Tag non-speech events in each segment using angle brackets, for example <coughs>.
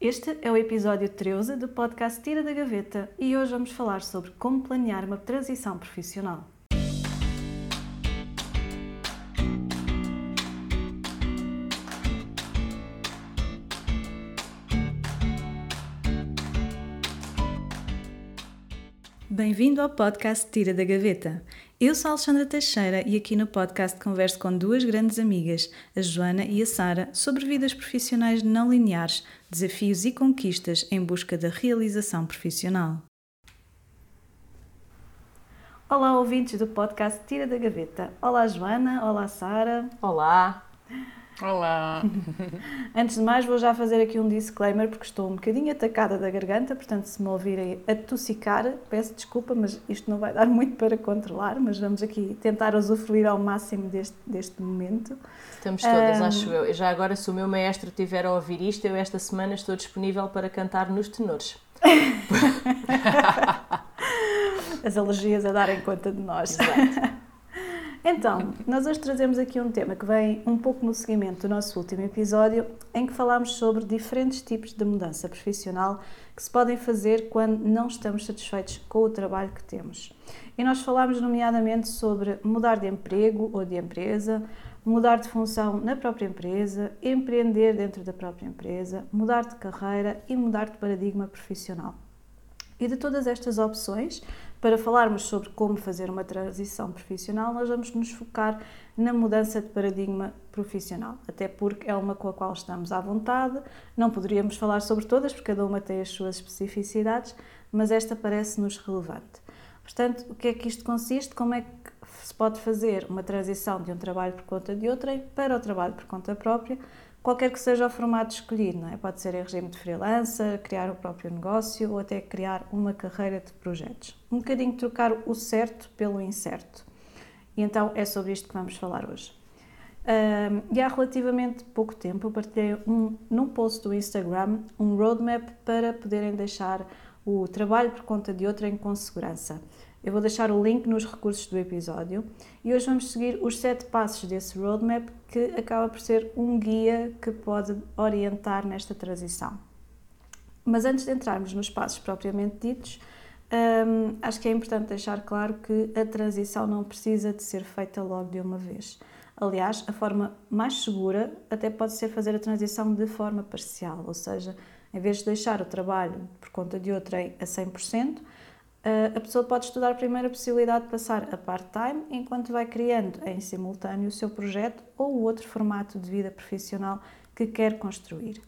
Este é o episódio 13 do podcast Tira da Gaveta e hoje vamos falar sobre como planear uma transição profissional. Bem-vindo ao podcast Tira da Gaveta. Eu sou a Alexandra Teixeira e aqui no podcast converso com duas grandes amigas, a Joana e a Sara, sobre vidas profissionais não lineares, desafios e conquistas em busca da realização profissional. Olá, ouvintes do podcast Tira da Gaveta. Olá, Joana. Olá, Sara. Olá. Olá! <laughs> Antes de mais, vou já fazer aqui um disclaimer porque estou um bocadinho atacada da garganta, portanto, se me ouvirem a tossicar, peço desculpa, mas isto não vai dar <laughs> muito para controlar. Mas vamos aqui tentar usufruir ao máximo deste, deste momento. Estamos todas, um... acho eu. Já agora, se o meu maestro estiver a ouvir isto, eu esta semana estou disponível para cantar nos tenores. <laughs> As alergias a darem conta de nós. Exato. Então, nós hoje trazemos aqui um tema que vem um pouco no seguimento do nosso último episódio, em que falámos sobre diferentes tipos de mudança profissional que se podem fazer quando não estamos satisfeitos com o trabalho que temos. E nós falámos, nomeadamente, sobre mudar de emprego ou de empresa, mudar de função na própria empresa, empreender dentro da própria empresa, mudar de carreira e mudar de paradigma profissional. E de todas estas opções, para falarmos sobre como fazer uma transição profissional, nós vamos nos focar na mudança de paradigma profissional, até porque é uma com a qual estamos à vontade. Não poderíamos falar sobre todas, porque cada uma tem as suas especificidades, mas esta parece-nos relevante. Portanto, o que é que isto consiste? Como é que se pode fazer uma transição de um trabalho por conta de outrem para o trabalho por conta própria? Qualquer que seja o formato escolhido, é? Pode ser em regime de freelancer, criar o próprio negócio ou até criar uma carreira de projetos. Um bocadinho trocar o certo pelo incerto. E então é sobre isto que vamos falar hoje. Um, e há relativamente pouco tempo eu partilhei um, num post do Instagram um roadmap para poderem deixar o trabalho por conta de outra com segurança. Eu vou deixar o link nos recursos do episódio e hoje vamos seguir os sete passos desse roadmap que acaba por ser um guia que pode orientar nesta transição. Mas antes de entrarmos nos passos propriamente ditos, hum, acho que é importante deixar claro que a transição não precisa de ser feita logo de uma vez. Aliás, a forma mais segura até pode ser fazer a transição de forma parcial, ou seja, em vez de deixar o trabalho por conta de outrem a 100%, a pessoa pode estudar primeiro a possibilidade de passar a part-time enquanto vai criando em simultâneo o seu projeto ou o outro formato de vida profissional que quer construir.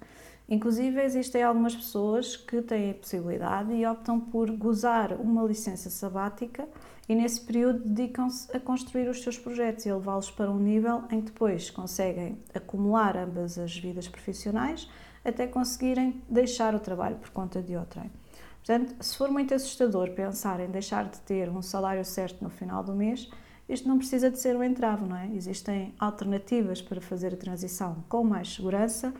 Inclusive, existem algumas pessoas que têm a possibilidade e optam por gozar uma licença sabática e, nesse período, dedicam-se a construir os seus projetos e a levá-los para um nível em que depois conseguem acumular ambas as vidas profissionais até conseguirem deixar o trabalho por conta de outrem. Portanto, se for muito assustador pensar em deixar de ter um salário certo no final do mês, isto não precisa de ser um entrave, não é? Existem alternativas para fazer a transição com mais segurança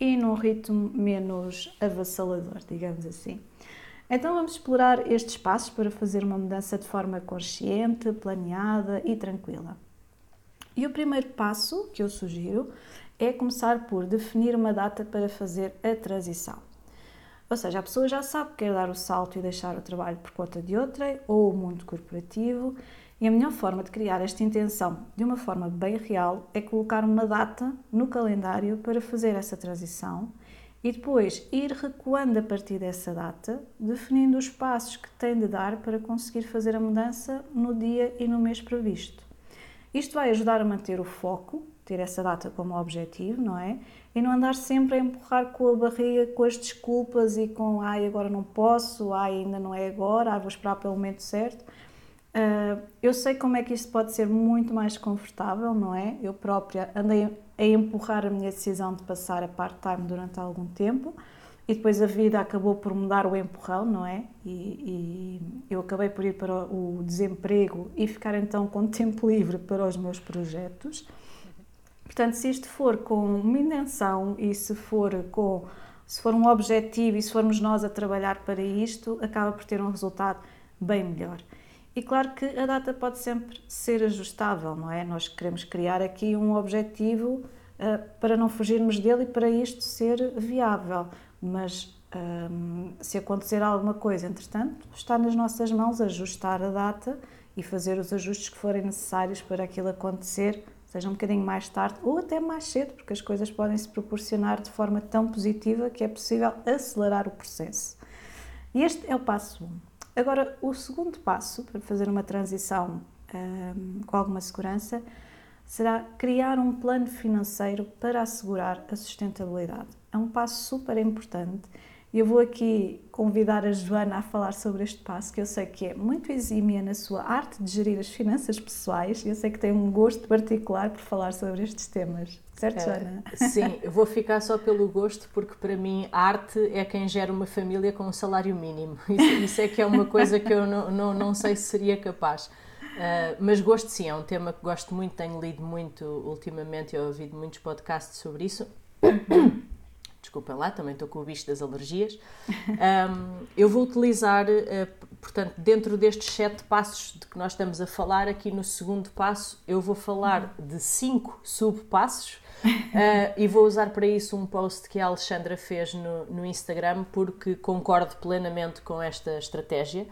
e num ritmo menos avassalador, digamos assim. Então vamos explorar estes passos para fazer uma mudança de forma consciente, planeada e tranquila. E o primeiro passo que eu sugiro é começar por definir uma data para fazer a transição. Ou seja, a pessoa já sabe que quer dar o salto e deixar o trabalho por conta de outra ou o mundo corporativo, e a melhor forma de criar esta intenção de uma forma bem real é colocar uma data no calendário para fazer essa transição e depois ir recuando a partir dessa data, definindo os passos que tem de dar para conseguir fazer a mudança no dia e no mês previsto. Isto vai ajudar a manter o foco, ter essa data como objetivo, não é? E não andar sempre a empurrar com a barriga, com as desculpas e com ai, agora não posso, ai, ainda não é agora, ai, vou esperar pelo momento certo. Uh, eu sei como é que isto pode ser muito mais confortável, não é? Eu própria andei a empurrar a minha decisão de passar a part-time durante algum tempo e depois a vida acabou por mudar o empurrão, não é? E, e, eu acabei por ir para o desemprego e ficar então com tempo livre para os meus projetos. Portanto, se isto for com uma intenção e se for com se for um objetivo e se formos nós a trabalhar para isto, acaba por ter um resultado bem melhor. E claro que a data pode sempre ser ajustável, não é? Nós queremos criar aqui um objetivo uh, para não fugirmos dele e para isto ser viável. mas um, se acontecer alguma coisa, entretanto, está nas nossas mãos ajustar a data e fazer os ajustes que forem necessários para aquilo acontecer, seja um bocadinho mais tarde ou até mais cedo, porque as coisas podem se proporcionar de forma tão positiva que é possível acelerar o processo. E este é o passo 1. Um. Agora, o segundo passo para fazer uma transição um, com alguma segurança será criar um plano financeiro para assegurar a sustentabilidade. É um passo super importante eu vou aqui convidar a Joana a falar sobre este passo, que eu sei que é muito exímia na sua arte de gerir as finanças pessoais e eu sei que tem um gosto particular por falar sobre estes temas. Certo, Joana? Uh, sim, <laughs> eu vou ficar só pelo gosto, porque para mim arte é quem gera uma família com um salário mínimo. <laughs> Isso, isso é que é uma coisa que eu não, não, não sei se seria capaz. Uh, mas gosto sim, é um tema que gosto muito, tenho lido muito ultimamente e ouvido muitos podcasts sobre isso desculpem lá, também estou com o bicho das alergias. <laughs> Um, eu vou utilizar, uh, portanto, dentro destes sete passos de que nós estamos a falar, aqui no segundo passo, eu vou falar de cinco subpassos uh, e vou usar para isso um post que a Alexandra fez no, no Instagram, porque concordo plenamente com esta estratégia.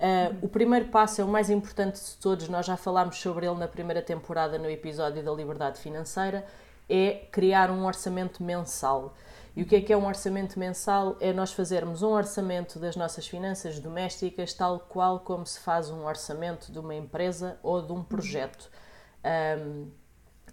Uh, o primeiro passo é o mais importante de todos, nós já falámos sobre ele na primeira temporada no episódio da liberdade financeira, é criar um orçamento mensal. E o que é que é um orçamento mensal? É nós fazermos um orçamento das nossas finanças domésticas, tal qual como se faz um orçamento de uma empresa ou de um projeto. Um,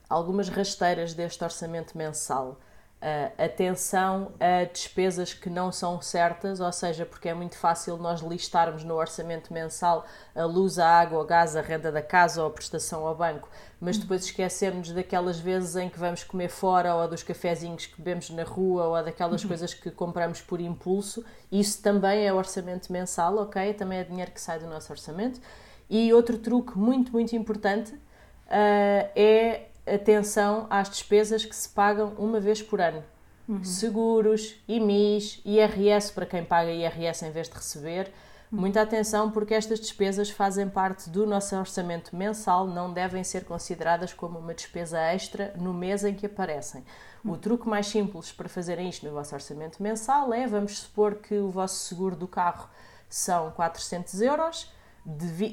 algumas rasteiras deste orçamento mensal. Uh, atenção a despesas que não são certas, ou seja, porque é muito fácil nós listarmos no orçamento mensal a luz, a água, o gás, a renda da casa ou a prestação ao banco, mas depois esquecermos daquelas vezes em que vamos comer fora ou dos cafezinhos que bebemos na rua ou daquelas uhum. coisas que compramos por impulso. Isso também é orçamento mensal, ok? Também é dinheiro que sai do nosso orçamento. E outro truque muito, muito importante uh, é atenção às despesas que se pagam uma vez por ano. Uhum. Seguros, IMIs, IRS para quem paga IRS em vez de receber. Uhum. Muita atenção porque estas despesas fazem parte do nosso orçamento mensal, não devem ser consideradas como uma despesa extra no mês em que aparecem. Uhum. O truque mais simples para fazerem isto no vosso orçamento mensal é, vamos supor que o vosso seguro do carro são 400 euros,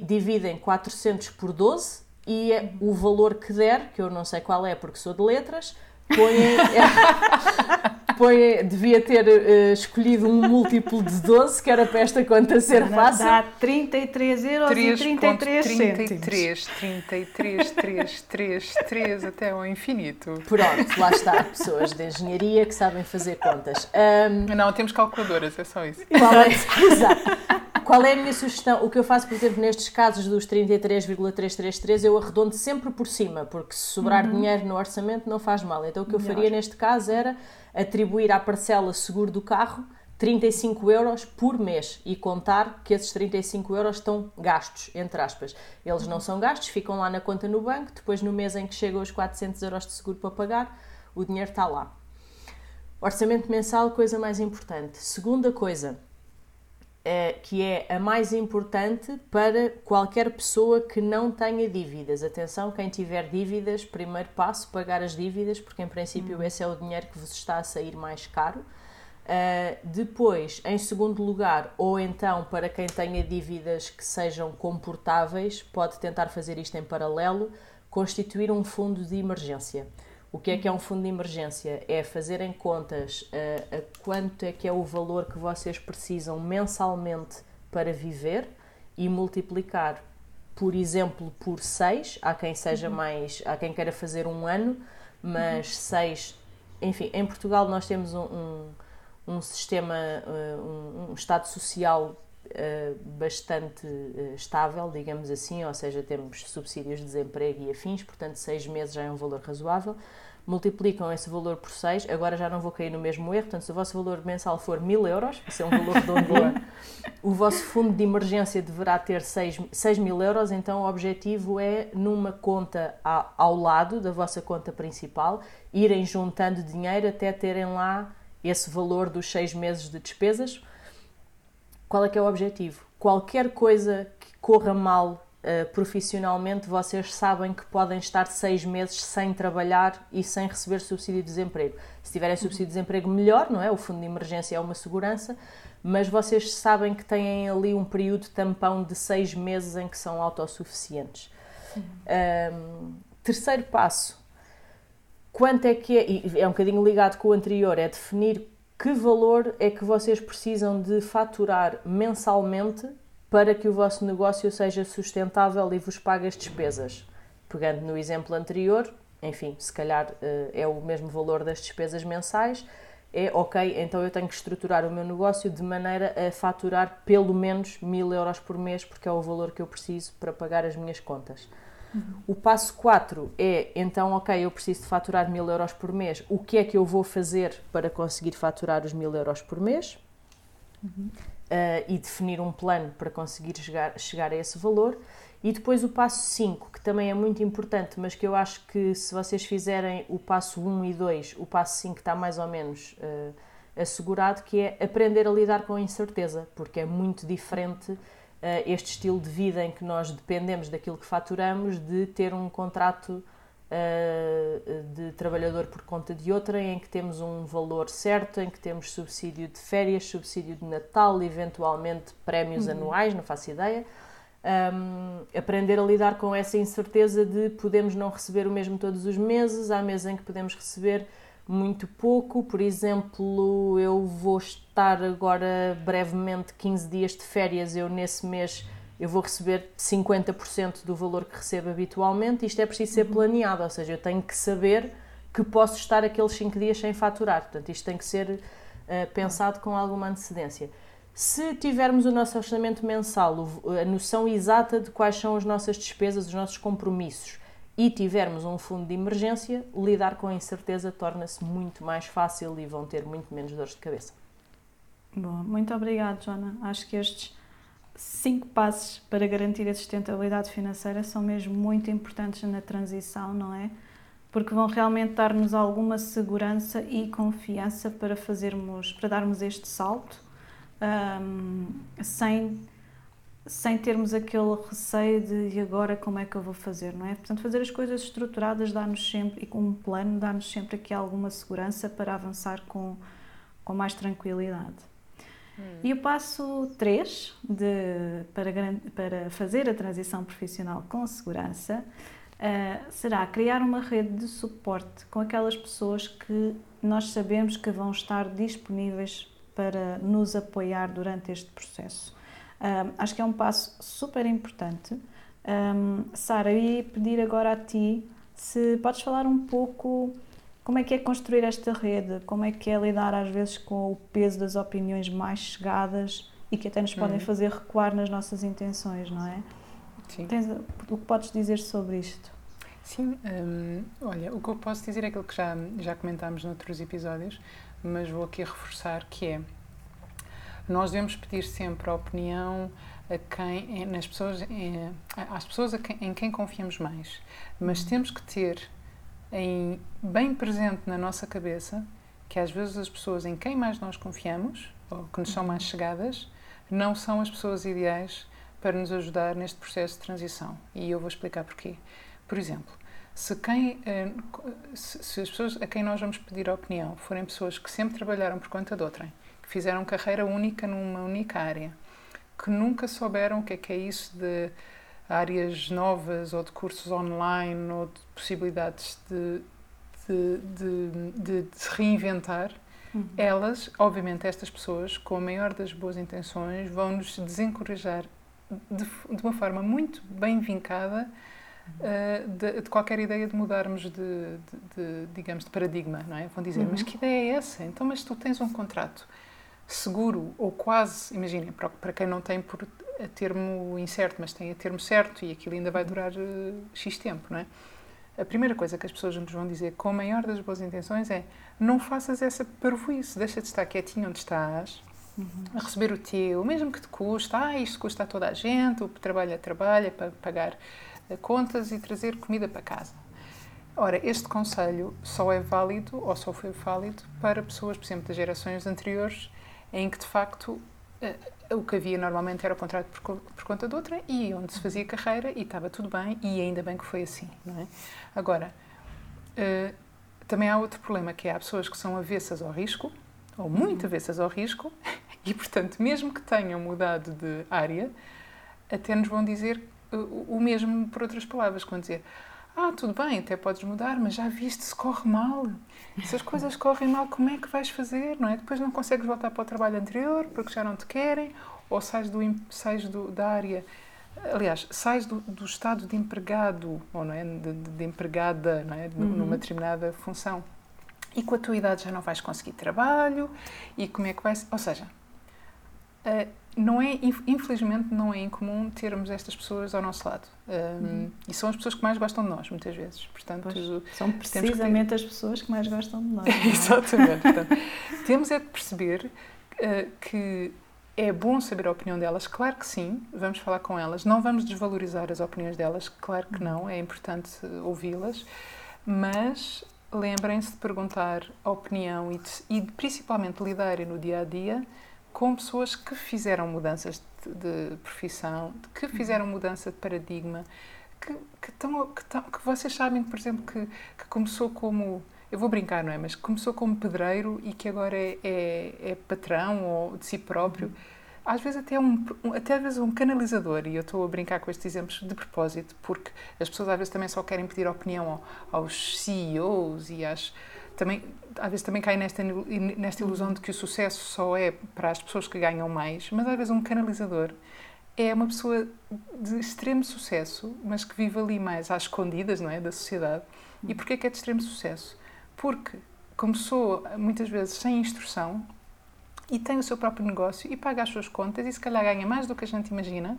dividem 400 por 12, e é o valor que der, que eu não sei qual é porque sou de letras, põe, <laughs> põe devia ter uh, escolhido um múltiplo de 12, que era para esta conta ser fácil. Dá 33 euros 3. e 33 33, 33, 3, 3, 3, até ao infinito. Pronto, lá está, pessoas de engenharia que sabem fazer contas. Um, não, temos calculadoras, é só isso. Qual é, exato. Qual é a minha sugestão? O que eu faço, por exemplo, nestes casos dos 33,333, eu arredondo sempre por cima, porque se sobrar uhum. dinheiro no orçamento não faz mal. Então o que eu faria neste caso era atribuir à parcela seguro do carro 35 euros por mês e contar que esses 35 euros estão gastos, entre aspas. Eles não são gastos, ficam lá na conta no banco, depois no mês em que chegam os 400 euros de seguro para pagar, o dinheiro está lá. Orçamento mensal, coisa mais importante. Segunda coisa, Uh, que é a mais importante para qualquer pessoa que não tenha dívidas. Atenção, quem tiver dívidas, primeiro passo, pagar as dívidas, porque em princípio hum. esse é o dinheiro que vos está a sair mais caro. Uh, depois, em segundo lugar, ou então para quem tenha dívidas que sejam comportáveis, pode tentar fazer isto em paralelo, constituir um fundo de emergência. O que é que é um fundo de emergência? É fazerem contas a, eh, a quanto é que é o valor que vocês precisam mensalmente para viver e multiplicar, por exemplo, por 6, há quem seja uhum. mais, há quem queira fazer um ano, mas 6, uhum. enfim, em Portugal nós temos um, um, um sistema, eh, um, um, estado social uh, bastante uh, estável, digamos assim, ou seja, temos subsídios de desemprego e afins, portanto, 6 meses já é um valor razoável multiplicam esse valor por 6, agora já não vou cair no mesmo erro, portanto, se o vosso valor mensal for 1000 euros, isso é um valor redondo, <laughs> o vosso fundo de emergência deverá ter 6, 6 mil euros, então o objetivo é, numa conta ao lado da vossa conta principal, irem juntando dinheiro até terem lá esse valor dos 6 meses de despesas. Qual é que é o objetivo? Qualquer coisa que corra mal uh, profissionalmente, vocês sabem que podem estar seis meses sem trabalhar e sem receber subsídio de desemprego. Se tiverem subsídio de desemprego, melhor, não é? O fundo de emergência é uma segurança, mas vocês sabem que têm ali um período tampão de seis meses em que são autossuficientes. Um, terceiro passo, quanto é que é, e é um bocadinho ligado com o anterior, é definir que valor é que vocês precisam de faturar mensalmente para que o vosso negócio seja sustentável e vos pague as despesas. Pegando no exemplo anterior, enfim, se calhar eh, é o mesmo valor das despesas mensais, é ok, então eu tenho que estruturar o meu negócio de maneira a faturar pelo menos mil euros por mês, porque é o valor que eu preciso para pagar as minhas contas. Uhum. O passo 4 é, então, ok, eu preciso de faturar mil euros por mês, o que é que eu vou fazer para conseguir faturar os mil euros por mês? Uhum. Uh, e definir um plano para conseguir chegar, chegar a esse valor. E depois o passo 5, que também é muito importante, mas que eu acho que se vocês fizerem o passo 1 um e 2, o passo 5 está mais ou menos uh, assegurado, que é aprender a lidar com a incerteza, porque é muito diferente uh, este estilo de vida em que nós dependemos daquilo que faturamos de ter um contrato de trabalhador por conta de outra, em que temos um valor certo, em que temos subsídio de férias, subsídio de Natal, eventualmente prémios uhum. anuais, não faço ideia um, aprender a lidar com essa incerteza de podemos não receber o mesmo todos os meses, há meses em que podemos receber muito pouco, por exemplo, eu vou estar agora brevemente 15 dias de férias, eu nesse mês eu vou receber 50% do valor que recebo habitualmente, isto é preciso ser uhum. planeado, ou seja, eu tenho que saber que posso estar aqueles 5 dias sem faturar, portanto isto tem que ser uh, pensado com alguma antecedência. Se tivermos o nosso orçamento mensal, a noção exata de quais são as nossas despesas, os nossos compromissos, e tivermos um fundo de emergência, lidar com a incerteza torna-se muito mais fácil e vão ter muito menos dores de cabeça. Bom, muito obrigada, Joana. Acho que estes cinco passos para garantir a sustentabilidade financeira são mesmo muito importantes na transição, não é? Porque vão realmente dar-nos alguma segurança e confiança para fazermos, para darmos este salto um, sem, sem termos aquele receio de e agora como é que eu vou fazer, não é? Portanto, fazer as coisas estruturadas dá-nos sempre, e com um plano, dá-nos sempre aqui alguma segurança para avançar com, com mais tranquilidade. Hum. E o passo 3 de, para, para fazer a transição profissional com segurança uh, será criar uma rede de suporte com aquelas pessoas que nós sabemos que vão estar disponíveis para nos apoiar durante este processo. Um, acho que é um passo super importante. Um, Sara, eu ia pedir agora a ti se podes falar um pouco como é que é construir esta rede, como é que é lidar às vezes com o peso das opiniões mais chegadas e que até nos podem uhum. fazer recuar nas nossas intenções, não é? Sim. Tens, o que podes dizer sobre isto? Sim, hum, olha, o que eu posso dizer é aquilo que já, já comentámos noutros episódios, mas vou aqui reforçar que é nós devemos pedir sempre a opinião a quem, nas pessoas, às pessoas quem, em quem confiamos mais, mas uhum. temos que ter em, bem presente na nossa cabeça que às vezes as pessoas em quem mais nós confiamos ou que nos são mais chegadas não são as pessoas ideais para nos ajudar neste processo de transição e eu vou explicar porquê. Por exemplo, se, quem, eh, se as pessoas a quem nós vamos pedir a opinião forem pessoas que sempre trabalharam por conta de outrem, que fizeram carreira única numa única área, que nunca souberam o que é que é isso de áreas novas ou de cursos online ou de possibilidades de, de, de, de se reinventar, uhum. elas, obviamente, estas pessoas, com a maior das boas intenções, vão nos desencorajar de, de uma forma muito bem vincada uh, de, de, qualquer ideia de mudarmos de, de, de, digamos, de paradigma, não é? Vão dizer, uhum. mas que ideia é essa? Então, mas tu tens um contrato seguro ou quase, imaginem, para, para quem não tem por a termo incerto, mas tem a termo certo e aquilo ainda vai durar uh, X tempo, não é? A primeira coisa que as pessoas nos vão dizer com a maior das boas intenções é não faças essa parvoíce, deixa de estar quietinho onde estás, uhum. a receber o teu, mesmo que te custe, ah, isto custa a toda a gente, o trabalho é trabalho, é para pagar contas e trazer comida para casa. Ora, este conselho só é válido, ou só foi válido, para pessoas, por exemplo, das gerações anteriores, em que de facto o que havia normalmente era o contrato por, por, conta de outra e onde se fazia carreira e estava tudo bem e ainda bem que foi assim, não é? Agora, uh, também há outro problema que é há pessoas que são avessas ao risco ou muito uhum. avessas ao risco <laughs> e, portanto, mesmo que tenham mudado de área, até nos vão dizer o mesmo por outras palavras, quando dizer ah, tudo bem, até podes mudar, mas já viste se corre mal. Se as coisas correm mal, como é que vais fazer, não é? Depois não consegues voltar para o trabalho anterior porque já não te querem, ou sais, do, sais do, da área, aliás, sais do, do estado de empregado, ou não é? De, de, de empregada, não é? Uhum. Numa determinada função. E com a tua idade já não vais conseguir trabalho, e como é que vais... Ou seja, uh, não é, infelizmente, não é incomum termos estas pessoas ao nosso lado. Um, uhum. E são as pessoas que mais gostam de nós, muitas vezes. Portanto, pois, são precisamente ter... as pessoas que mais gostam de nós. <laughs> É? Exatamente. Portanto, temos é de perceber uh, que é bom saber a opinião delas, claro que sim, vamos falar com elas. Não vamos desvalorizar as opiniões delas, claro que não, é importante ouvi-las, mas lembrem-se de perguntar a opinião e, de, e principalmente lidarem no dia a dia com pessoas que fizeram mudanças de, de profissão, que fizeram mudança de paradigma, que, que, tão, que, tão, que vocês sabem, por exemplo, que, que começou como eu vou brincar, não é? Mas começou como pedreiro e que agora é, é, é patrão ou de si próprio. Às vezes até um, até às vezes um canalizador, e eu estou a brincar com estes exemplos de propósito, porque as pessoas às vezes também só querem pedir opinião aos CEOs e às, também, às vezes também cai nesta, nesta ilusão de que o sucesso só é para as pessoas que ganham mais, mas às vezes um canalizador é uma pessoa de extremo sucesso, mas que vive ali mais às escondidas, não é, da sociedade. E porquê que é de extremo sucesso? Porque começou muitas vezes sem instrução e tem o seu próprio negócio e paga as suas contas e se calhar ganha mais do que a gente imagina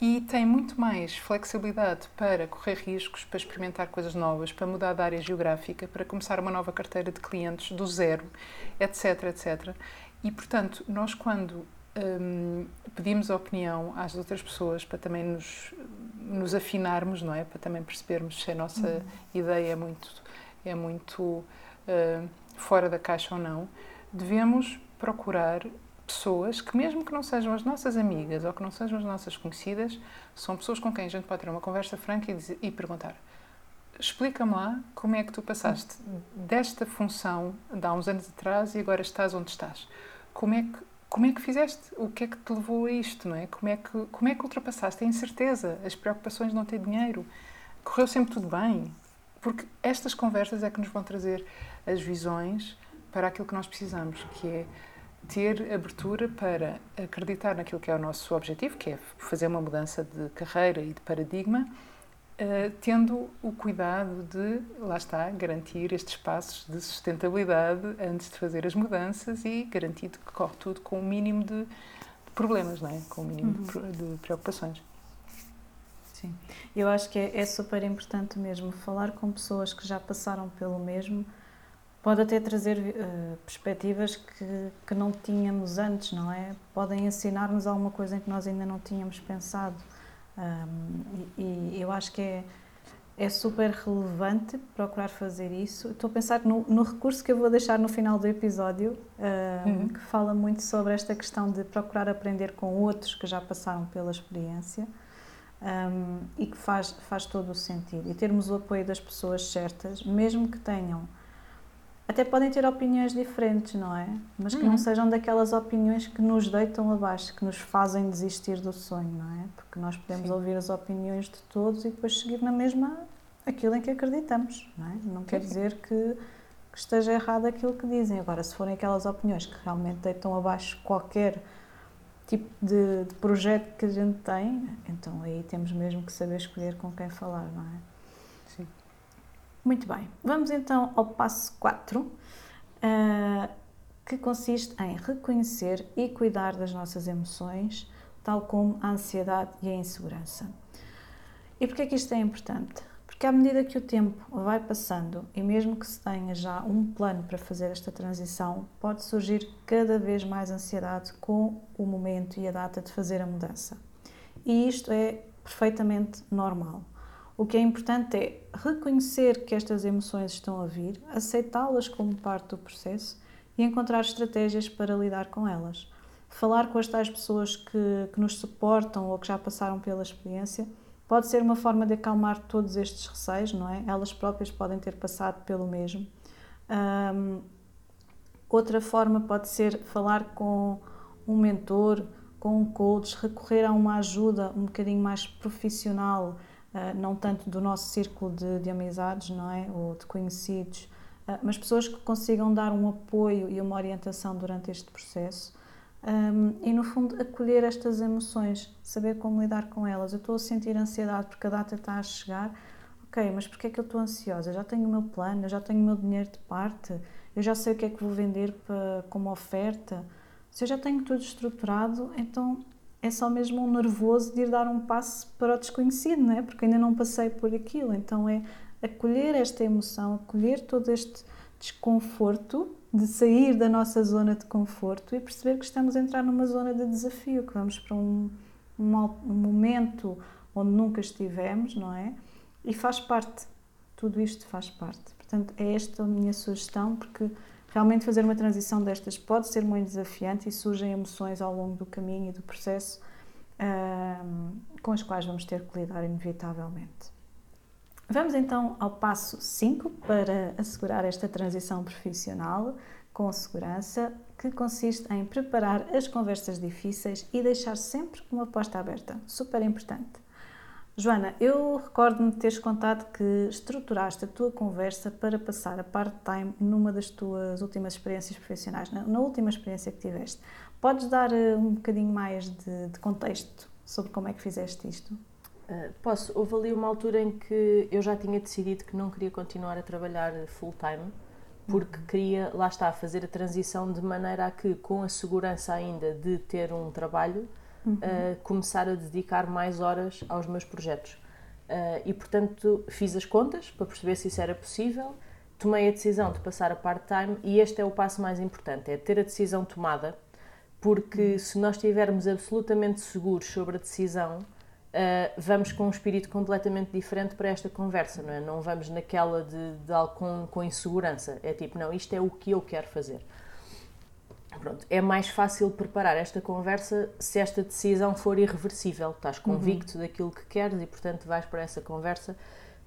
e tem muito mais flexibilidade para correr riscos, para experimentar coisas novas, para mudar de área geográfica, para começar uma nova carteira de clientes do zero, etc, etc. E, portanto, nós quando hum, pedimos a opinião às outras pessoas para também nos, nos afinarmos, não é? Para também percebermos se a nossa uhum. ideia é muito, é muito uh, fora da caixa ou não, devemos procurar pessoas que, mesmo que não sejam as nossas amigas ou que não sejam as nossas conhecidas, são pessoas com quem a gente pode ter uma conversa franca e, dizer, e perguntar: explica-me lá como é que tu passaste desta função de há uns anos atrás e agora estás onde estás. Como é que como é que fizeste? O que é que te levou a isto, não é? Como é que como é que ultrapassaste a incerteza, as preocupações de não ter dinheiro? Correu sempre tudo bem? Porque estas conversas é que nos vão trazer as visões para aquilo que nós precisamos, que é ter abertura para acreditar naquilo que é o nosso objetivo, que é fazer uma mudança de carreira e de paradigma, uh, tendo o cuidado de, lá está, garantir estes passos de sustentabilidade antes de fazer as mudanças e garantir que corre tudo com o mínimo de problemas, não é? com o mínimo uhum. de preocupações. Sim, eu acho que é, é super importante mesmo falar com pessoas que já passaram pelo mesmo pode até trazer uh, perspectivas que, que não tínhamos antes, não é? Podem ensinar-nos alguma coisa em que nós ainda não tínhamos pensado. Um, e, e, eu acho que é, é super relevante procurar fazer isso. Estou a pensar no, no recurso que eu vou deixar no final do episódio, um, uhum. que fala muito sobre esta questão de procurar aprender com outros que já passaram pela experiência. Um, e que faz, faz todo o sentido. E termos o apoio das pessoas certas, mesmo que tenham até podem ter opiniões diferentes, não é? Mas que uhum. não sejam daquelas opiniões que nos deitam abaixo, que nos fazem desistir do sonho, não é? Porque nós podemos Sim. ouvir as opiniões de todos e depois seguir na mesma aquilo em que acreditamos, não é? Não quer dizer que, que esteja errado aquilo que dizem. Agora, se forem aquelas opiniões que realmente deitam abaixo qualquer tipo de, de projeto que a gente tem, então aí temos mesmo que saber escolher com quem falar, não é? Muito bem, vamos então ao passo 4, uh, eh, que consiste em reconhecer e cuidar das nossas emoções, tal como a ansiedade e a insegurança. E porquê que isto é importante? Porque à medida que o tempo vai passando e mesmo que se tenha já um plano para fazer esta transição, pode surgir cada vez mais ansiedade com o momento e a data de fazer a mudança. E isto é perfeitamente normal. O que é importante é reconhecer que estas emoções estão a vir, aceitá-las como parte do processo e encontrar estratégias para lidar com elas. falar com as tais pessoas que, que nos suportam ou que já passaram pela experiência pode ser uma forma de acalmar todos estes receios, não é? Elas próprias podem ter passado pelo mesmo. Um, outra forma pode ser falar com um mentor, com um coach, recorrer a uma ajuda um bocadinho mais profissional, não tanto do nosso círculo de, de amizades, não é? Ou de conhecidos, uh, mas pessoas que consigam dar um apoio e uma orientação durante este processo um, e no fundo acolher estas emoções, saber como lidar com elas. Eu estou a sentir ansiedade porque a data está a chegar. Ok, mas porquê é que eu estou ansiosa? Eu já tenho o meu plano, eu já tenho o meu dinheiro de parte, eu já sei o que é que vou vender para, como oferta. Se eu já tenho tudo estruturado, então é só mesmo um nervoso de ir dar um passo para o desconhecido, não é? Porque ainda não passei por aquilo. Então é acolher esta emoção, acolher todo este desconforto de sair da nossa zona de conforto e perceber que estamos a entrar numa zona de desafio, que vamos para um, um, um momento onde nunca estivemos, não é? E faz parte, tudo isto faz parte. Portanto, é esta a minha sugestão, porque realmente fazer uma transição destas pode ser muito desafiante e surgem emoções ao longo do caminho e do processo com as quais vamos ter que lidar inevitavelmente. Vamos então ao passo 5 para assegurar esta transição profissional com segurança, que consiste em preparar as conversas difíceis e deixar sempre uma porta aberta. Super importante. Joana, eu recordo-me de teres contado que estruturaste a tua conversa para passar a part-time numa das tuas últimas experiências profissionais, na, na, última experiência que tiveste. Podes dar uh, um bocadinho mais de, de contexto sobre como é que fizeste isto? Uh, posso. Houve ali uma altura em que eu já tinha decidido que não queria continuar a trabalhar full-time, porque uhum. queria, lá está, fazer a transição de maneira a que, com a segurança ainda de ter um trabalho, uhum. uh, começar a dedicar mais horas aos meus projetos. Uh, e, portanto, fiz as contas para perceber se isso era possível, tomei a decisão de passar a part-time e este é o passo mais importante, é ter a decisão tomada, porque uhum. se nós estivermos absolutamente seguros sobre a decisão, Uh, vamos com um espírito completamente diferente para esta conversa, não é? Não vamos naquela de, de com, com insegurança. É tipo, não, isto é o que eu quero fazer. Pronto, é mais fácil preparar esta conversa se esta decisão for irreversível. Estás convicto uhum. daquilo que queres e, portanto, vais para essa conversa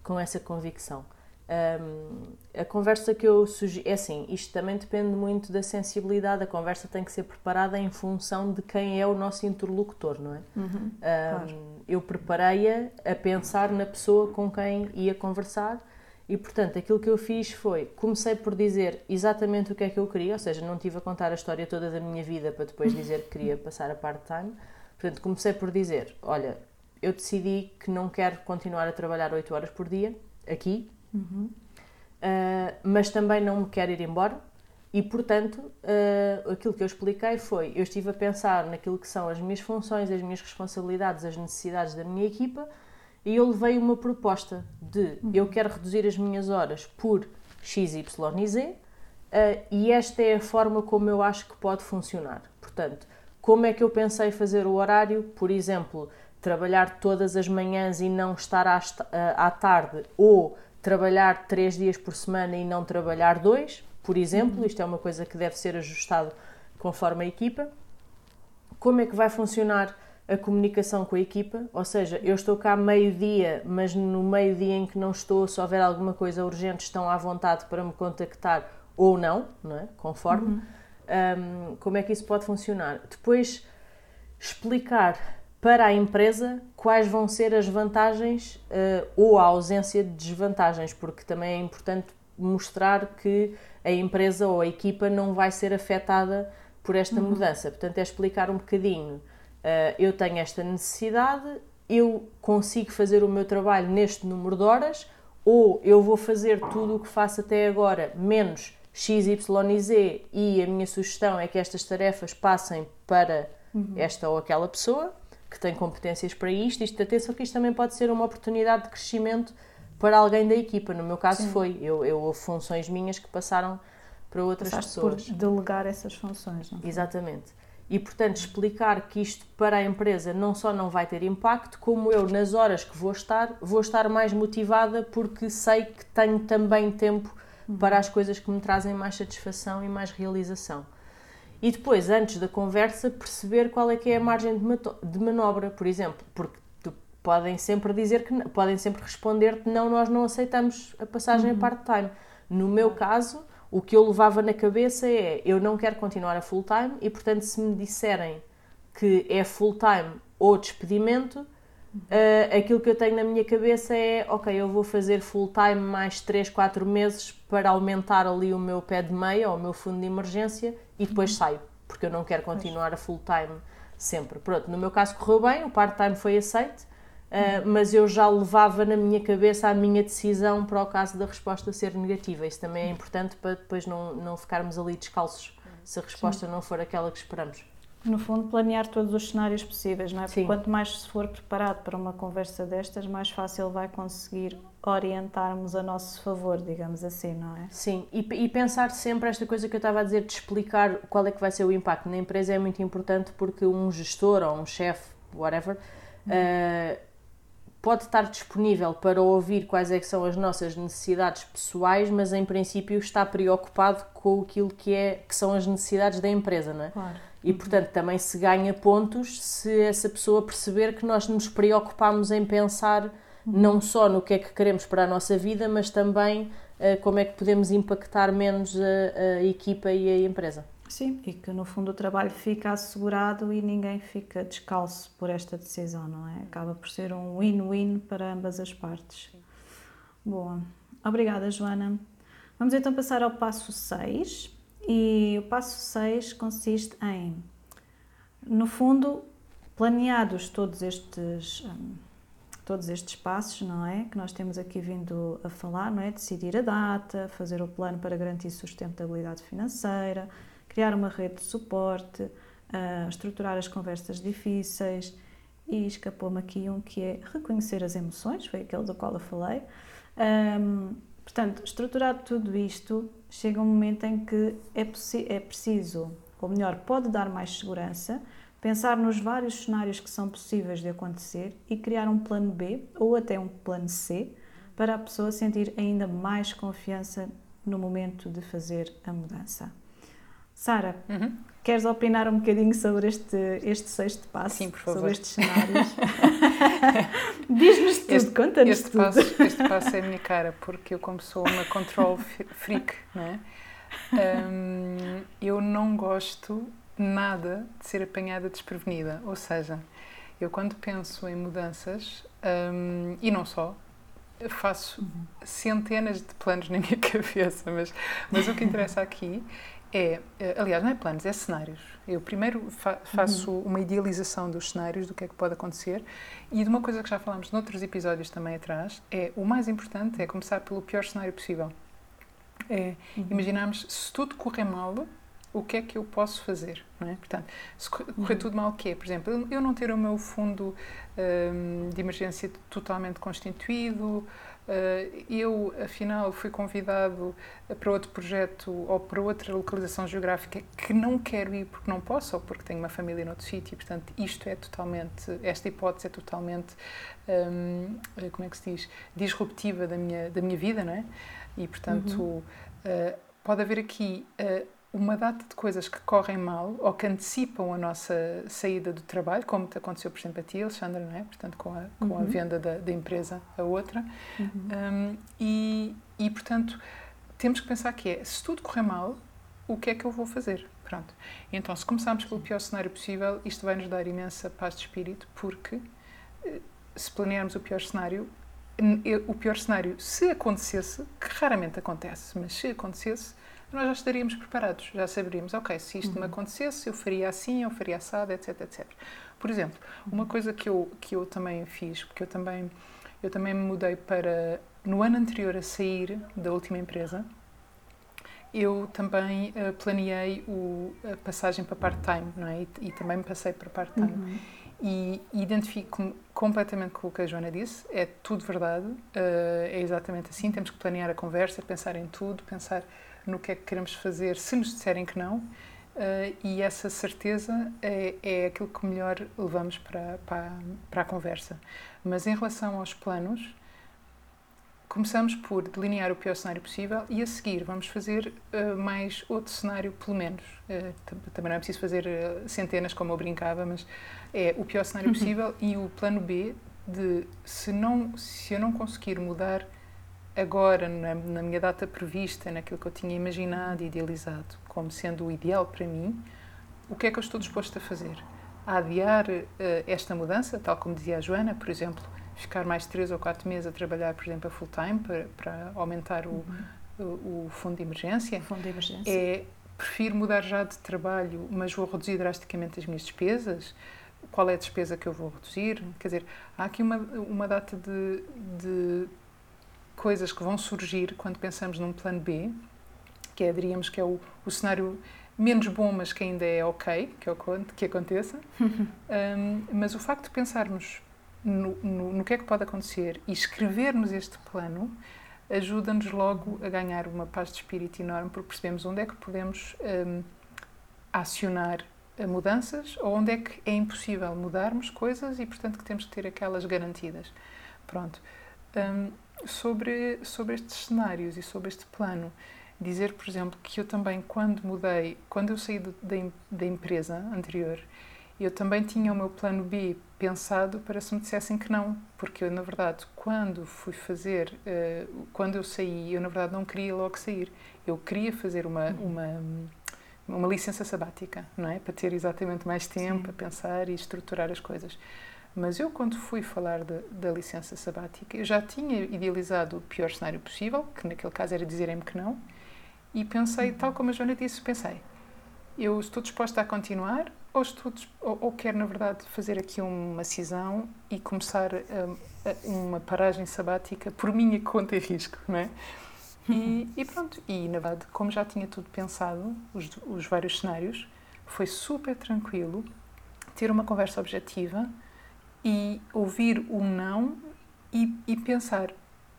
com essa convicção. Um, a conversa que eu sugiro, é assim, isto também depende muito da sensibilidade, a conversa tem que ser preparada em função de quem é o nosso interlocutor, não é? Uhum, um, claro. Eu preparei-a a pensar na pessoa com quem ia conversar e, portanto, aquilo que eu fiz foi, comecei por dizer exatamente o que é que eu queria, ou seja, não tive a contar a história toda da minha vida para depois dizer que queria passar a part-time, portanto, comecei por dizer, olha, eu decidi que não quero continuar a trabalhar 8 horas por dia, aqui, Uhum. Uh, mas também não me quero ir embora e, portanto, uh, aquilo que eu expliquei foi: eu estive a pensar naquilo que são as minhas funções, as minhas responsabilidades, as necessidades da minha equipa e eu levei uma proposta de uhum. eu quero reduzir as minhas horas por X, Y e Z uh, e esta é a forma como eu acho que pode funcionar. Portanto, como é que eu pensei fazer o horário? Por exemplo, trabalhar todas as manhãs e não estar à, à tarde ou trabalhar três dias por semana e não trabalhar dois, por exemplo, isto é uma coisa que deve ser ajustado conforme a equipa. Como é que vai funcionar a comunicação com a equipa? Ou seja, eu estou cá meio-dia, mas no meio-dia em que não estou, se houver alguma coisa urgente, estão à vontade para me contactar ou não, não é? Conforme. Uhum. Um, como é que isso pode funcionar? Depois, explicar para a empresa quais vão ser as vantagens uh, ou a ausência de desvantagens, porque também é importante mostrar que a empresa ou a equipa não vai ser afetada por esta uhum. mudança. Portanto, é explicar um bocadinho. Uh, eu tenho esta necessidade, eu consigo fazer o meu trabalho neste número de horas, ou eu vou fazer tudo o que faço até agora, menos X, Y e Z, e a minha sugestão é que estas tarefas passem para uhum. esta ou aquela pessoa que tem competências para isto. Isto, atenção que isto também pode ser uma oportunidade de crescimento para alguém da equipa. No meu caso Sim. foi. Eu, eu houve funções minhas que passaram para outras Passaste pessoas. por delegar essas funções, não Exatamente. E, portanto, explicar que isto para a empresa não só não vai ter impacto, como eu, nas horas que vou estar, vou estar mais motivada porque sei que tenho também tempo para as coisas que me trazem mais satisfação e mais realização. e depois, antes da conversa, perceber qual é que é a margem de manobra, por exemplo, porque podem sempre dizer que podem sempre responder que não, nós não aceitamos a passagem uhum. part-time. No meu caso, o que eu levava na cabeça é eu não quero continuar a full-time e, portanto, se me disserem que é full-time ou despedimento, uh, aquilo que eu tenho na minha cabeça é ok, eu vou fazer full-time mais 3, 4 meses para aumentar ali o meu pé de meia ou o meu fundo de emergência e depois uhum. saio, porque eu não quero continuar a full-time sempre. Pronto, no meu caso correu bem, o part-time foi aceito, Uh, mas eu já levava na minha cabeça a minha decisão para o caso da resposta ser negativa. Isso também é importante para depois não, não ficarmos ali descalços se a resposta Sim. não for aquela que esperamos. No fundo, planear todos os cenários possíveis, não é? Porque quanto mais se for preparado para uma conversa destas, mais fácil vai conseguir orientarmos a nosso favor, digamos assim, não é? Sim, e, e, pensar sempre esta coisa que eu estava a dizer de explicar qual é que vai ser o impacto na empresa é muito importante porque um gestor ou um chefe, whatever, hum. uh, pode estar disponível para ouvir quais é que são as nossas necessidades pessoais, mas em princípio está preocupado com aquilo que, é, que são as necessidades da empresa, não é? Claro. E portanto também se ganha pontos se essa pessoa perceber que nós nos preocupamos em pensar não só no que é que queremos para a nossa vida, mas também uh, como é que podemos impactar menos a, a equipa e a empresa. Sim, e que no fundo o trabalho fica assegurado e ninguém fica descalço por esta decisão, não é? Acaba por ser um win-win para ambas as partes. Boa. Obrigada, Joana. Vamos então passar ao passo 6. E o passo 6 consiste em, no fundo, planeados todos estes. Um, todos estes passos, não é? Que nós temos aqui vindo a falar, não é? Decidir a data, fazer o plano para garantir sustentabilidade financeira, criar uma rede de suporte, uh, estruturar as conversas difíceis e escapou-me aqui um que é reconhecer as emoções, foi aquele do qual eu falei. Um, portanto, estruturado tudo isto, chega um momento em que é, é preciso, ou melhor, pode dar mais segurança, pensar nos vários cenários que são possíveis de acontecer e criar um plano B ou até um plano C para a pessoa sentir ainda mais confiança no momento de fazer a mudança. Sara, uhum. queres opinar um bocadinho sobre este, este sexto passo? Sim, por favor. Sobre estes cenários? <laughs> Diz-nos tudo, conta-nos este tudo. Passo, este passo é a minha cara, porque eu como sou uma control <laughs> freak, não é? Um, eu não gosto nada de ser apanhada desprevenida, ou seja, eu quando penso em mudanças, um, e não só, faço uhum. centenas de planos na minha <laughs> cabeça, mas, mas o que interessa aqui é, eh, aliás, não é planos, é cenários. Eu primeiro fa faço uhum. uma idealização dos cenários, do que é que pode acontecer, e de uma coisa que já falámos noutros episódios também atrás, é o mais importante é começar pelo pior cenário possível. É uhum. imaginarmos, se tudo correr mal, o que é que eu posso fazer, não é? Portanto, se correr uhum. tudo mal, o quê? Por exemplo, eu não ter o meu fundo um, de emergência totalmente constituído, eu, afinal, fui convidado para outro projeto ou para outra localização geográfica que não quero ir porque não posso ou porque tenho uma família noutro sítio. Portanto, isto é totalmente, esta hipótese é totalmente, um, como é que se diz, disruptiva da minha, da minha vida, não é? E, portanto, uhum. uh, pode haver aqui uh, uma data de coisas que correm mal ou que antecipam a nossa saída do trabalho, como te aconteceu, por exemplo, a ti, Alexandra, não é? Portanto, com a, com uhum. a venda da, da, empresa a outra. Uhum. Um, e, e, portanto, temos que pensar que é, se tudo correr mal, o que é que eu vou fazer? Pronto. Então, se começarmos pelo pior cenário possível, isto vai nos dar imensa paz de espírito, porque eh, se planearmos o pior cenário, o pior cenário, se acontecesse, que raramente acontece, mas se acontecesse, nós já estaríamos preparados, já saberíamos, ok, se isto uhum. me acontecesse, eu faria assim, eu faria assado, etc, etc. Por exemplo, uma uhum. coisa que eu, que eu também fiz, porque eu também, eu também me mudei para, no ano anterior a sair da última empresa, eu também uh, planeei o, a passagem para part-time, não é? E, e, também me passei para part-time. Uhum. E, e identifico-me completamente com o que a Joana disse, é tudo verdade, uh, é exatamente assim, temos que planear a conversa, pensar em tudo, pensar no que é que queremos fazer se nos disserem que não. Uh, e essa certeza é, é aquilo que melhor levamos para, para, para a conversa. Mas em relação aos planos, começamos por delinear o pior cenário possível e a seguir vamos fazer uh, mais outro cenário, pelo menos. Uh, também não é preciso fazer centenas como eu brincava, mas é o pior cenário uhum. <laughs> possível e o plano B de se, não, se eu não conseguir mudar agora, na, na, minha data prevista, naquilo que eu tinha imaginado e idealizado como sendo o ideal para mim, o que é que eu estou disposto a fazer? A adiar esta mudança, tal como dizia a Joana, por exemplo, ficar mais três ou quatro meses a trabalhar, por exemplo, a full time para, para aumentar o, uhum. o, o, fundo de emergência. Fundo de emergência. É, prefiro mudar já de trabalho, mas vou reduzir drasticamente as minhas despesas. Qual é a despesa que eu vou reduzir? Quer dizer, há aqui uma, uma data de, de coisas que vão surgir quando pensamos num plano B, que é, diríamos que é o, o cenário menos bom, mas que ainda é ok que, que aconteça. <laughs> um, mas o facto de pensarmos no, no, no que é que pode acontecer e escrevermos este plano ajuda-nos logo a ganhar uma paz de espírito enorme porque percebemos onde é que podemos um, acionar mudanças ou onde é que é impossível mudarmos coisas e portanto que temos que ter aquelas garantidas. Pronto. Um, sobre, sobre estes cenários e sobre este plano, dizer, por exemplo, que eu também, quando mudei, quando eu saí do, da, da empresa anterior, eu também tinha o meu plano B pensado para se me dissessem que não, porque eu, na verdade, quando fui fazer, uh, quando eu saí, eu, na verdade, não queria logo sair. Eu queria fazer uma, uhum. uma, uma licença sabática, não é? Para ter exatamente mais tempo Sim. a pensar e estruturar as coisas. Mas eu, quando fui falar de, da licença sabática, eu já tinha idealizado o pior cenário possível, que naquele caso era dizerem-me que não, e pensei, uhum. tal como a Joana disse, pensei, eu estou disposta a continuar ou, estou, ou, ou quero, na verdade, fazer aqui uma cisão e começar um, uma paragem sabática por minha conta e risco, não é? E, e, pronto, e na verdade, como já tinha tudo pensado, os, os vários cenários, foi super tranquilo ter uma conversa objetiva e ouvir o não e, e pensar,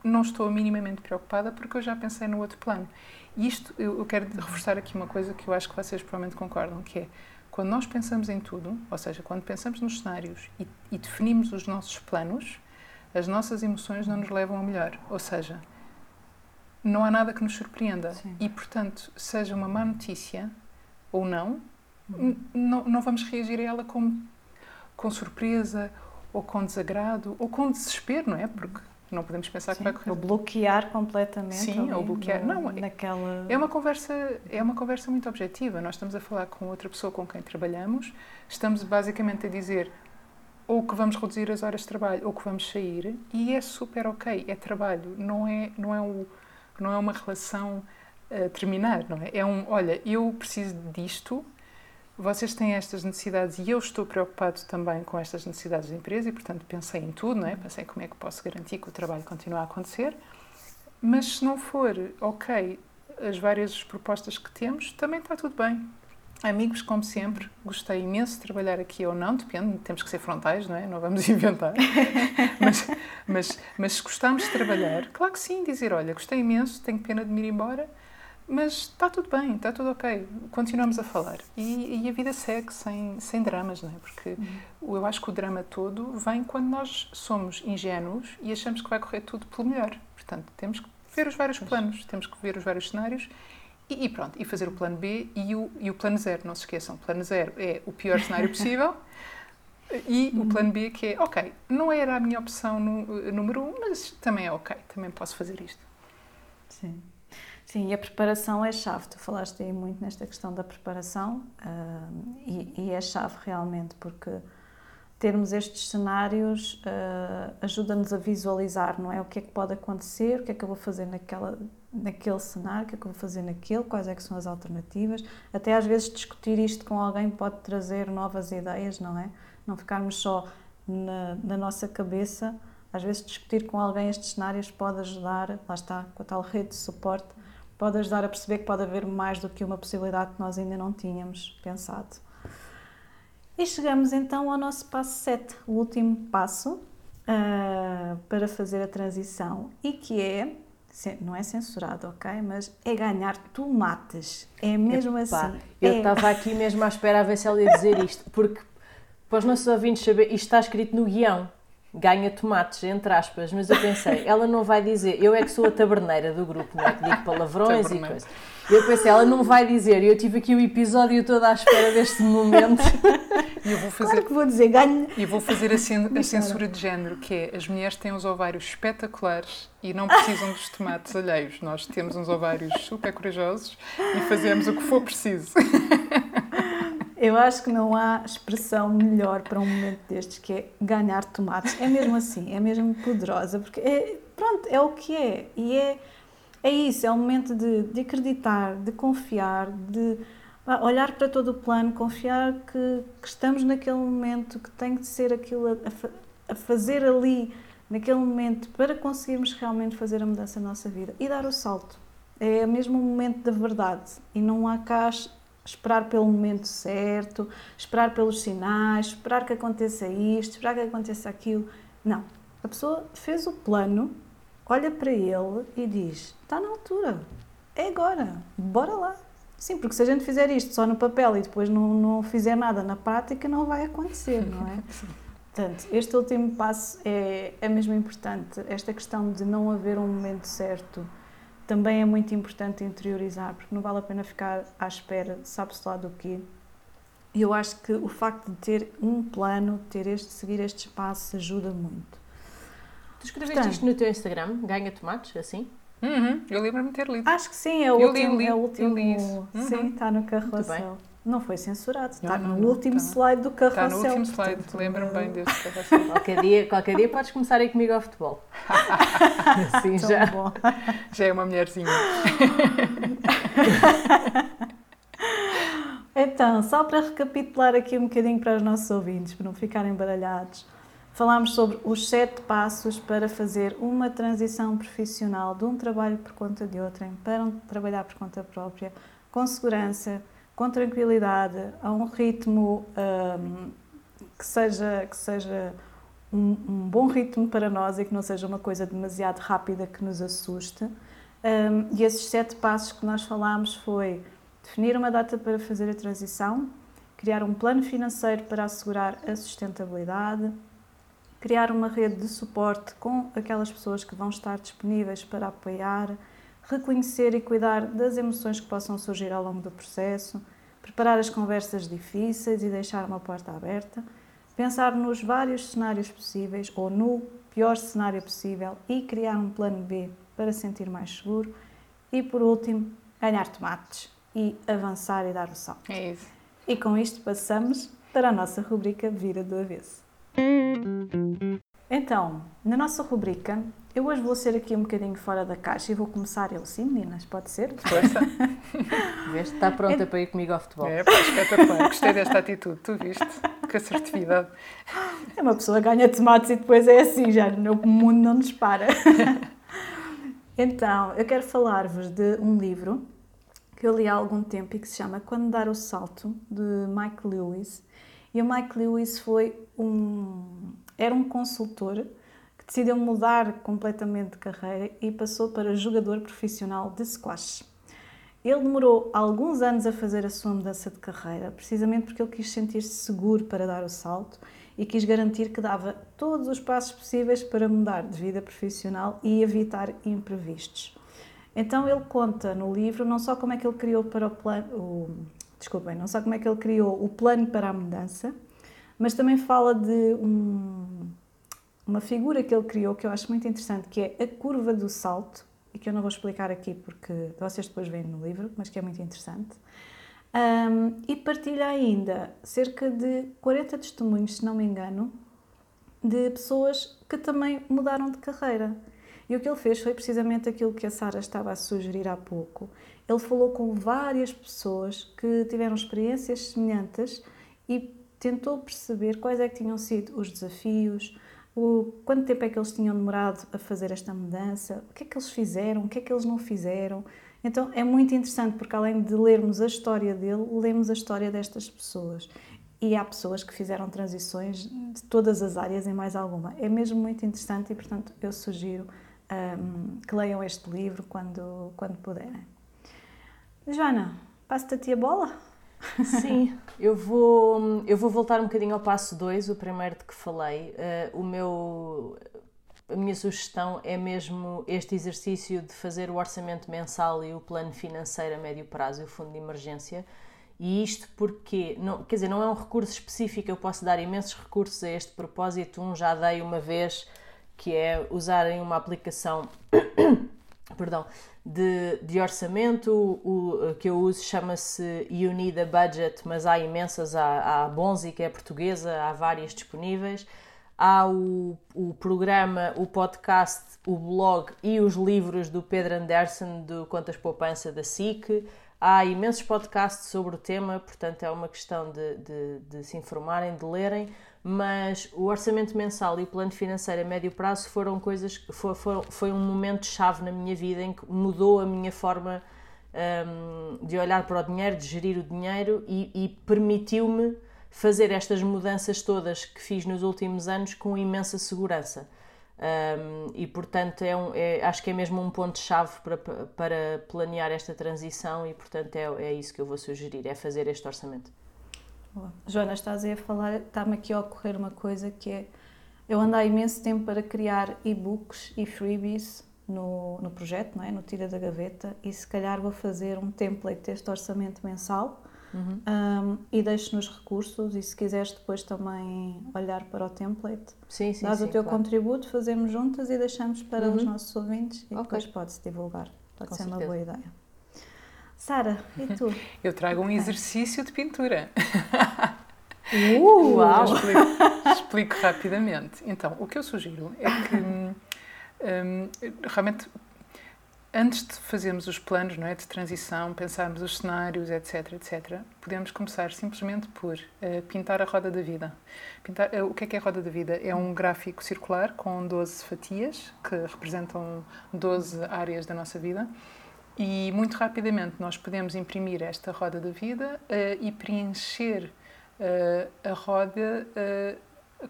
não estou minimamente preocupada porque eu já pensei no outro plano. E isto, eu, eu quero reforçar aqui uma coisa que eu acho que vocês provavelmente concordam, que é quando nós pensamos em tudo, ou seja, quando pensamos nos cenários e, e definimos os nossos planos, as nossas emoções não nos levam a melhor. Ou seja, não há nada que nos surpreenda. Sim. E, portanto, seja uma má notícia ou não, uhum. não, não vamos reagir a ela com, com surpresa ou com desagrado ou com desespero, não é? Porque não podemos pensar Sim, que vai correr. Ou bloquear completamente. Sim, ou bloquear. No, não, é- naquela... é uma conversa é uma conversa muito objetiva. Nós estamos a falar com outra pessoa com quem trabalhamos, estamos basicamente a dizer ou que vamos reduzir as horas de trabalho ou que vamos sair e é super ok, é trabalho, não é não é o não é uma relação a terminar, não é? É um, olha, eu preciso disto vocês têm estas necessidades e eu estou preocupado também com estas necessidades da empresa e, portanto, pensei em tudo, não é? pensei como é que posso garantir que o trabalho continue a acontecer. Mas se não for ok as várias propostas que temos, também está tudo bem. Amigos, como sempre, gostei imenso de trabalhar aqui ou não, depende, temos que ser frontais, não é? Não vamos <laughs> inventar. mas, mas, mas se gostamos de trabalhar, claro que sim, dizer, olha, gostei imenso, tenho pena de me ir embora, mas está tudo bem, está tudo ok, continuamos a falar. E, e, a vida segue sem, sem dramas, não é? Porque uhum. eu acho que o drama todo vem quando nós somos ingênuos e achamos que vai correr tudo pelo melhor. Portanto, temos que ver os vários planos, temos que ver os vários cenários e, e, pronto, e fazer o plano B e o, e o plano zero. Não se esqueçam, o plano zero é o pior <laughs> cenário possível. E uhum. o plano B que é, ok, não era a minha opção no, número um, mas também é ok, também posso fazer isto. Sim. Sim, a preparação é chave. Tu falaste aí muito nesta questão da preparação uh, e, e, é chave realmente, porque termos estes cenários uh, ajuda-nos a visualizar, não é? O que é que pode acontecer, o que é que eu vou fazer naquela, naquele cenário, o que é que eu vou fazer naquele, quais é que são as alternativas. Até às vezes discutir isto com alguém pode trazer novas ideias, não é? Não ficarmos só na, na nossa cabeça. Às vezes discutir com alguém estes cenários pode ajudar, lá está, com a tal rede de suporte, pode ajudar a perceber que pode haver mais do que uma possibilidade que nós ainda não tínhamos pensado. E chegamos então ao nosso passo 7, o último passo uh, para fazer a transição e que é, não é censurado, ok? Mas é ganhar tomates. É mesmo Epá, assim. Eu é... estava aqui mesmo à espera a ver se ela ia dizer isto, porque para os nossos ouvintes saber, isto está escrito no guião. Ganha tomates, entre aspas, mas eu pensei, <laughs> ela não vai dizer, eu é que sou a taberneira do grupo, não é? Que digo palavrões e coisas. Eu pensei, ela não vai dizer, e eu tive aqui o episódio todo à espera deste momento. <laughs> E eu vou fazer, Claro que vou dizer, ganho. e vou fazer a, cen- a censura de género, que é as mulheres têm os ovários espetaculares e não precisam dos tomates alheios. Nós temos uns ovários super corajosos e fazemos o que for preciso. <laughs> Eu acho que não há expressão melhor para um momento destes que é ganhar tomates. É mesmo assim, é mesmo poderosa, porque é, pronto, é o que é. E é, é isso, é o momento de, de acreditar, de confiar, de olhar para todo o plano, confiar que, que estamos naquele momento, que tem que ser aquilo a, a fa- a fazer ali, naquele momento, para conseguirmos realmente fazer a mudança na nossa vida e dar o salto. É mesmo o momento da verdade e não há cá esperar pelo momento certo, esperar pelos sinais, esperar que aconteça isto, esperar que aconteça aquilo. Não. A pessoa fez o plano, olha para ele e diz: está na altura, é agora, bora lá. Sim, porque se a gente fizer isto só no papel e depois não, não fizer nada na prática, não vai acontecer, não é? <laughs> Portanto, este último passo é, é mesmo importante. Esta questão de não haver um momento certo também é muito importante interiorizar, porque não vale a pena ficar à espera, sabe-se lá do quê. E eu acho que o facto de ter um plano, ter este, seguir estes passos, ajuda muito. Tu escreveste Portanto- isto no teu Instagram, ganha tomates, assim? Uhum, eu lembro-me de ter lido. Acho que sim, é o Eu li, último. li, é o eu último li isso. Uhum. Sim, está no bem. carrossel. Não foi censurado, está Não, no não, último está. slide do Está carrossel. no último slide, portanto, lembro-me bem é desse <laughs> carrossel. Qualquer dia, qualquer dia podes começar aí comigo ao futebol. <laughs> Assim tão já. bom. <laughs> Já é uma mulherzinha. Então, só para recapitular aqui um bocadinho para os nossos ouvintes, para não ficarem baralhados, falámos sobre os sete passos para fazer uma transição profissional de um trabalho por conta de outrem para um trabalhar por conta própria, com segurança, com tranquilidade, a um ritmo hum, que seja, que seja um, um bom ritmo para nós e que não seja uma coisa demasiado rápida que nos assuste. Hum, e esses sete passos que nós falámos foi definir uma data para fazer a transição, criar um plano financeiro para assegurar a sustentabilidade, criar uma rede de suporte com aquelas pessoas que vão estar disponíveis para apoiar, reconhecer e cuidar das emoções que possam surgir ao longo do processo, preparar as conversas difíceis e deixar uma porta aberta, pensar nos vários cenários possíveis ou no pior cenário possível e criar um plano B para sentir mais seguro e, por último, ganhar tomates e avançar e dar o salto. É isso. E com isto passamos para a nossa rubrica Vira do Avesso. Então, na nossa rubrica, eu hoje vou ser aqui um bocadinho fora da caixa e vou começar eu sim, meninas, pode ser? Força. <laughs> Está pronta para ir comigo ao futebol. É, pá, espetacular. Gostei desta atitude. Tu viste? Que assertividade. É uma pessoa ganha tomates e depois é assim, já o mundo não nos para. <laughs> então, eu quero falar-vos de um livro que eu li há algum tempo e que se chama Quando Dar o Salto, de Mike Lewis. E o Mike Lewis foi um, era um consultor decidiu mudar completamente de carreira e passou para jogador profissional de squash. Ele demorou alguns anos a fazer a sua mudança de carreira, precisamente porque ele quis sentir-se seguro para dar o salto e quis garantir que dava todos os passos possíveis para mudar de vida profissional e evitar imprevistos. Então ele conta no livro não só como é que ele criou para o plano, desculpem, não só como é que ele criou o plano para a mudança, mas também fala de um, uma figura que ele criou que eu acho muito interessante, que é a curva do salto, e que eu não vou explicar aqui porque vocês depois veem no livro, mas que é muito interessante. Um, e partilha ainda cerca de 40 testemunhos, se não me engano, de pessoas que também mudaram de carreira. E o que ele fez foi precisamente aquilo que a Sara estava a sugerir há pouco. Ele falou com várias pessoas que tiveram experiências semelhantes e tentou perceber quais é que tinham sido os desafios, o, quanto tempo é que eles tinham demorado a fazer esta mudança, o que é que eles fizeram, o que é que eles não fizeram. Então é muito interessante porque além de lermos a história dele, lemos a história destas pessoas. E há pessoas que fizeram transições de todas as áreas em mais alguma. É mesmo muito interessante e, portanto, eu sugiro um, que leiam este livro quando, quando puderem. Joana, passo-te a ti a bola? Sim, eu vou, eu vou voltar um bocadinho ao passo 2, o primeiro de que falei. Uh, o meu, a minha sugestão é mesmo este exercício de fazer o orçamento mensal e o plano financeiro a médio prazo e o fundo de emergência. E isto porque, não, quer dizer, não é um recurso específico, eu posso dar imensos recursos a este propósito. Um já dei uma vez, que é usarem uma aplicação <coughs> perdão, de, de orçamento, o, que eu uso chama-se You Need a Budget, mas há imensas, há, há Bonzi, que é portuguesa, há várias disponíveis. Há o, o programa, o podcast, o blog e os livros do Pedro Anderson do Contas Poupança da SIC. Há imensos podcasts sobre o tema, portanto é uma questão de, de, de se informarem, de lerem mas o orçamento mensal e o plano financeiro a médio prazo foram coisas foi, foi, foi um momento chave na minha vida em que mudou a minha forma um, de olhar para o dinheiro, de gerir o dinheiro e, e permitiu-me fazer estas mudanças todas que fiz nos últimos anos com imensa segurança. Um, e portanto é, um, é acho que é mesmo um ponto chave para, para planear esta transição e portanto é, é isso que eu vou sugerir, é fazer este orçamento. Joana, estás aí a falar, está-me aqui a ocorrer uma coisa que é, eu ando há imenso tempo para criar e-books e freebies no, no projeto, não é? no Tira da Gaveta, e se calhar vou fazer um template deste orçamento mensal uhum. um, e deixo nos recursos e se quiseres depois também olhar para o template, sim, sim, dás sim, o teu claro. contributo, fazemos juntas e deixamos para uhum. os nossos ouvintes e okay. depois pode-se divulgar. Pode Com ser certeza. uma boa ideia. Sara, e tu? <laughs> Eu trago um exercício de pintura. Uh, <laughs> uau! Explico, explico, rapidamente. Então, o que eu sugiro é que um, realmente antes de fazermos os planos não é, de transição, pensarmos os cenários, etc, etc, podemos começar simplesmente por uh, pintar a roda da vida. Pintar, uh, o que é que é a roda da vida? É um gráfico circular com 12 fatias que representam 12 áreas da nossa vida e muito rapidamente nós podemos imprimir esta roda da vida uh, e preencher a roda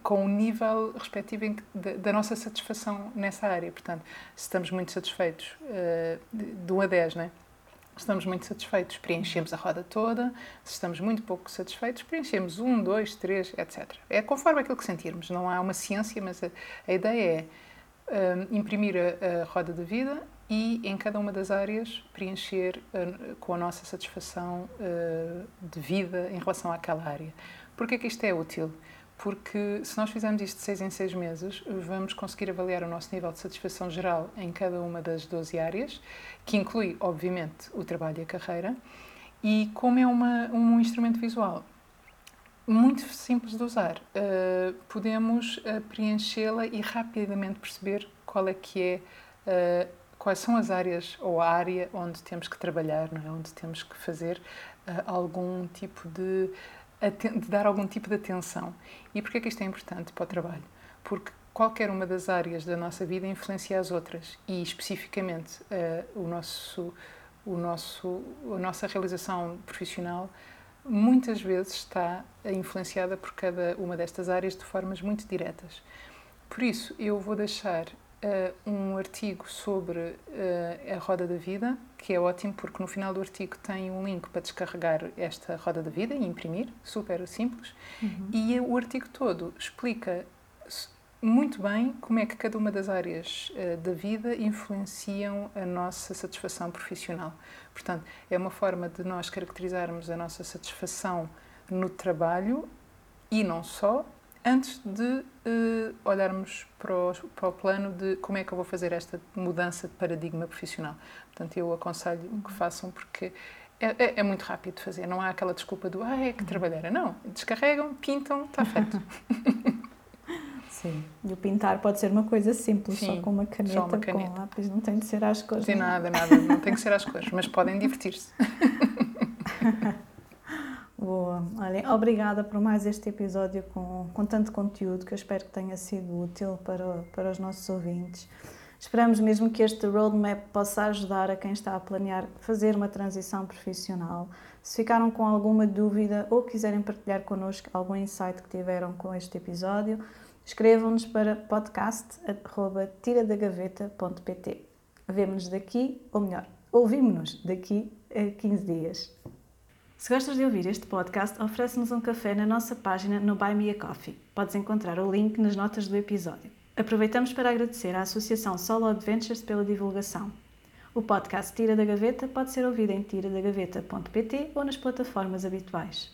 com o nível respectivo da, nossa satisfação nessa área. Portanto, se estamos muito satisfeitos, uh, de 1 a 10, né? Se estamos muito satisfeitos, preenchemos a roda toda. Se estamos muito pouco satisfeitos, preenchemos 1, 2, 3, etc. É conforme aquilo que sentirmos. Não há uma ciência, mas a, a ideia é uh, imprimir a, a, roda da vida e, em cada uma das áreas, preencher uh, com a nossa satisfação de vida em relação àquela área. Porquê que isto é útil? porque se nós fizermos isto de seis em seis meses, vamos conseguir avaliar o nosso nível de satisfação geral em cada uma das 12 áreas, que inclui, obviamente, o trabalho e a carreira, e como é uma, um instrumento visual muito simples de usar, uh, podemos uh, preenchê-la e rapidamente perceber qual é que é, uh, quais são as áreas ou a área onde temos que trabalhar, não é? onde temos que fazer algum tipo de de dar algum tipo de atenção. E porquê é que isto é importante para o trabalho? Porque qualquer uma das áreas da nossa vida influencia as outras e especificamente uh, o nosso o nosso a nossa realização profissional muitas vezes está influenciada por cada uma destas áreas de formas muito diretas. Por isso, eu vou deixar uh, um artigo sobre uh, a roda da vida, que é ótimo porque no final do artigo tem um link para descarregar esta roda da vida e imprimir, super simples. Uhum. E o artigo todo explica muito bem como é que cada uma das áreas uh, da vida influenciam a nossa satisfação profissional. Portanto, é uma forma de nós caracterizarmos a nossa satisfação no trabalho e não só, antes de uh, olharmos para o, para o, plano de como é que eu vou fazer esta mudança de paradigma profissional. Portanto, eu aconselho que façam porque é, é, é, muito rápido de fazer, não há aquela desculpa do ah, é que trabalheira. Não, descarregam, pintam, está feito. <laughs> Sim, e o pintar pode ser uma coisa simples, Sim, só com uma caneta, uma caneta. com lápis, não tem de ser às cores. Não tem nada, nada, não tem que ser às cores, mas podem <laughs> divertir-se. <laughs> Boa. Olhem, obrigada por mais este episódio com, com tanto conteúdo que eu espero que tenha sido útil para, para os nossos ouvintes. Esperamos mesmo que este roadmap possa ajudar a quem está a planear fazer uma transição profissional. Se ficaram com alguma dúvida ou quiserem partilhar connosco algum insight que tiveram com este episódio, escrevam-nos para podcast.tiradagaveta.pt. Vemo-nos daqui, ou melhor, ouvimos-nos daqui a 15 dias. Se gostas de ouvir este podcast, oferece-nos um café na nossa página no Buy Me a Coffee. Podes encontrar o link nas notas do episódio. Aproveitamos para agradecer à Associação Solo Adventures pela divulgação. O podcast Tira da Gaveta pode ser ouvido em tiradagaveta.pt ou nas plataformas habituais.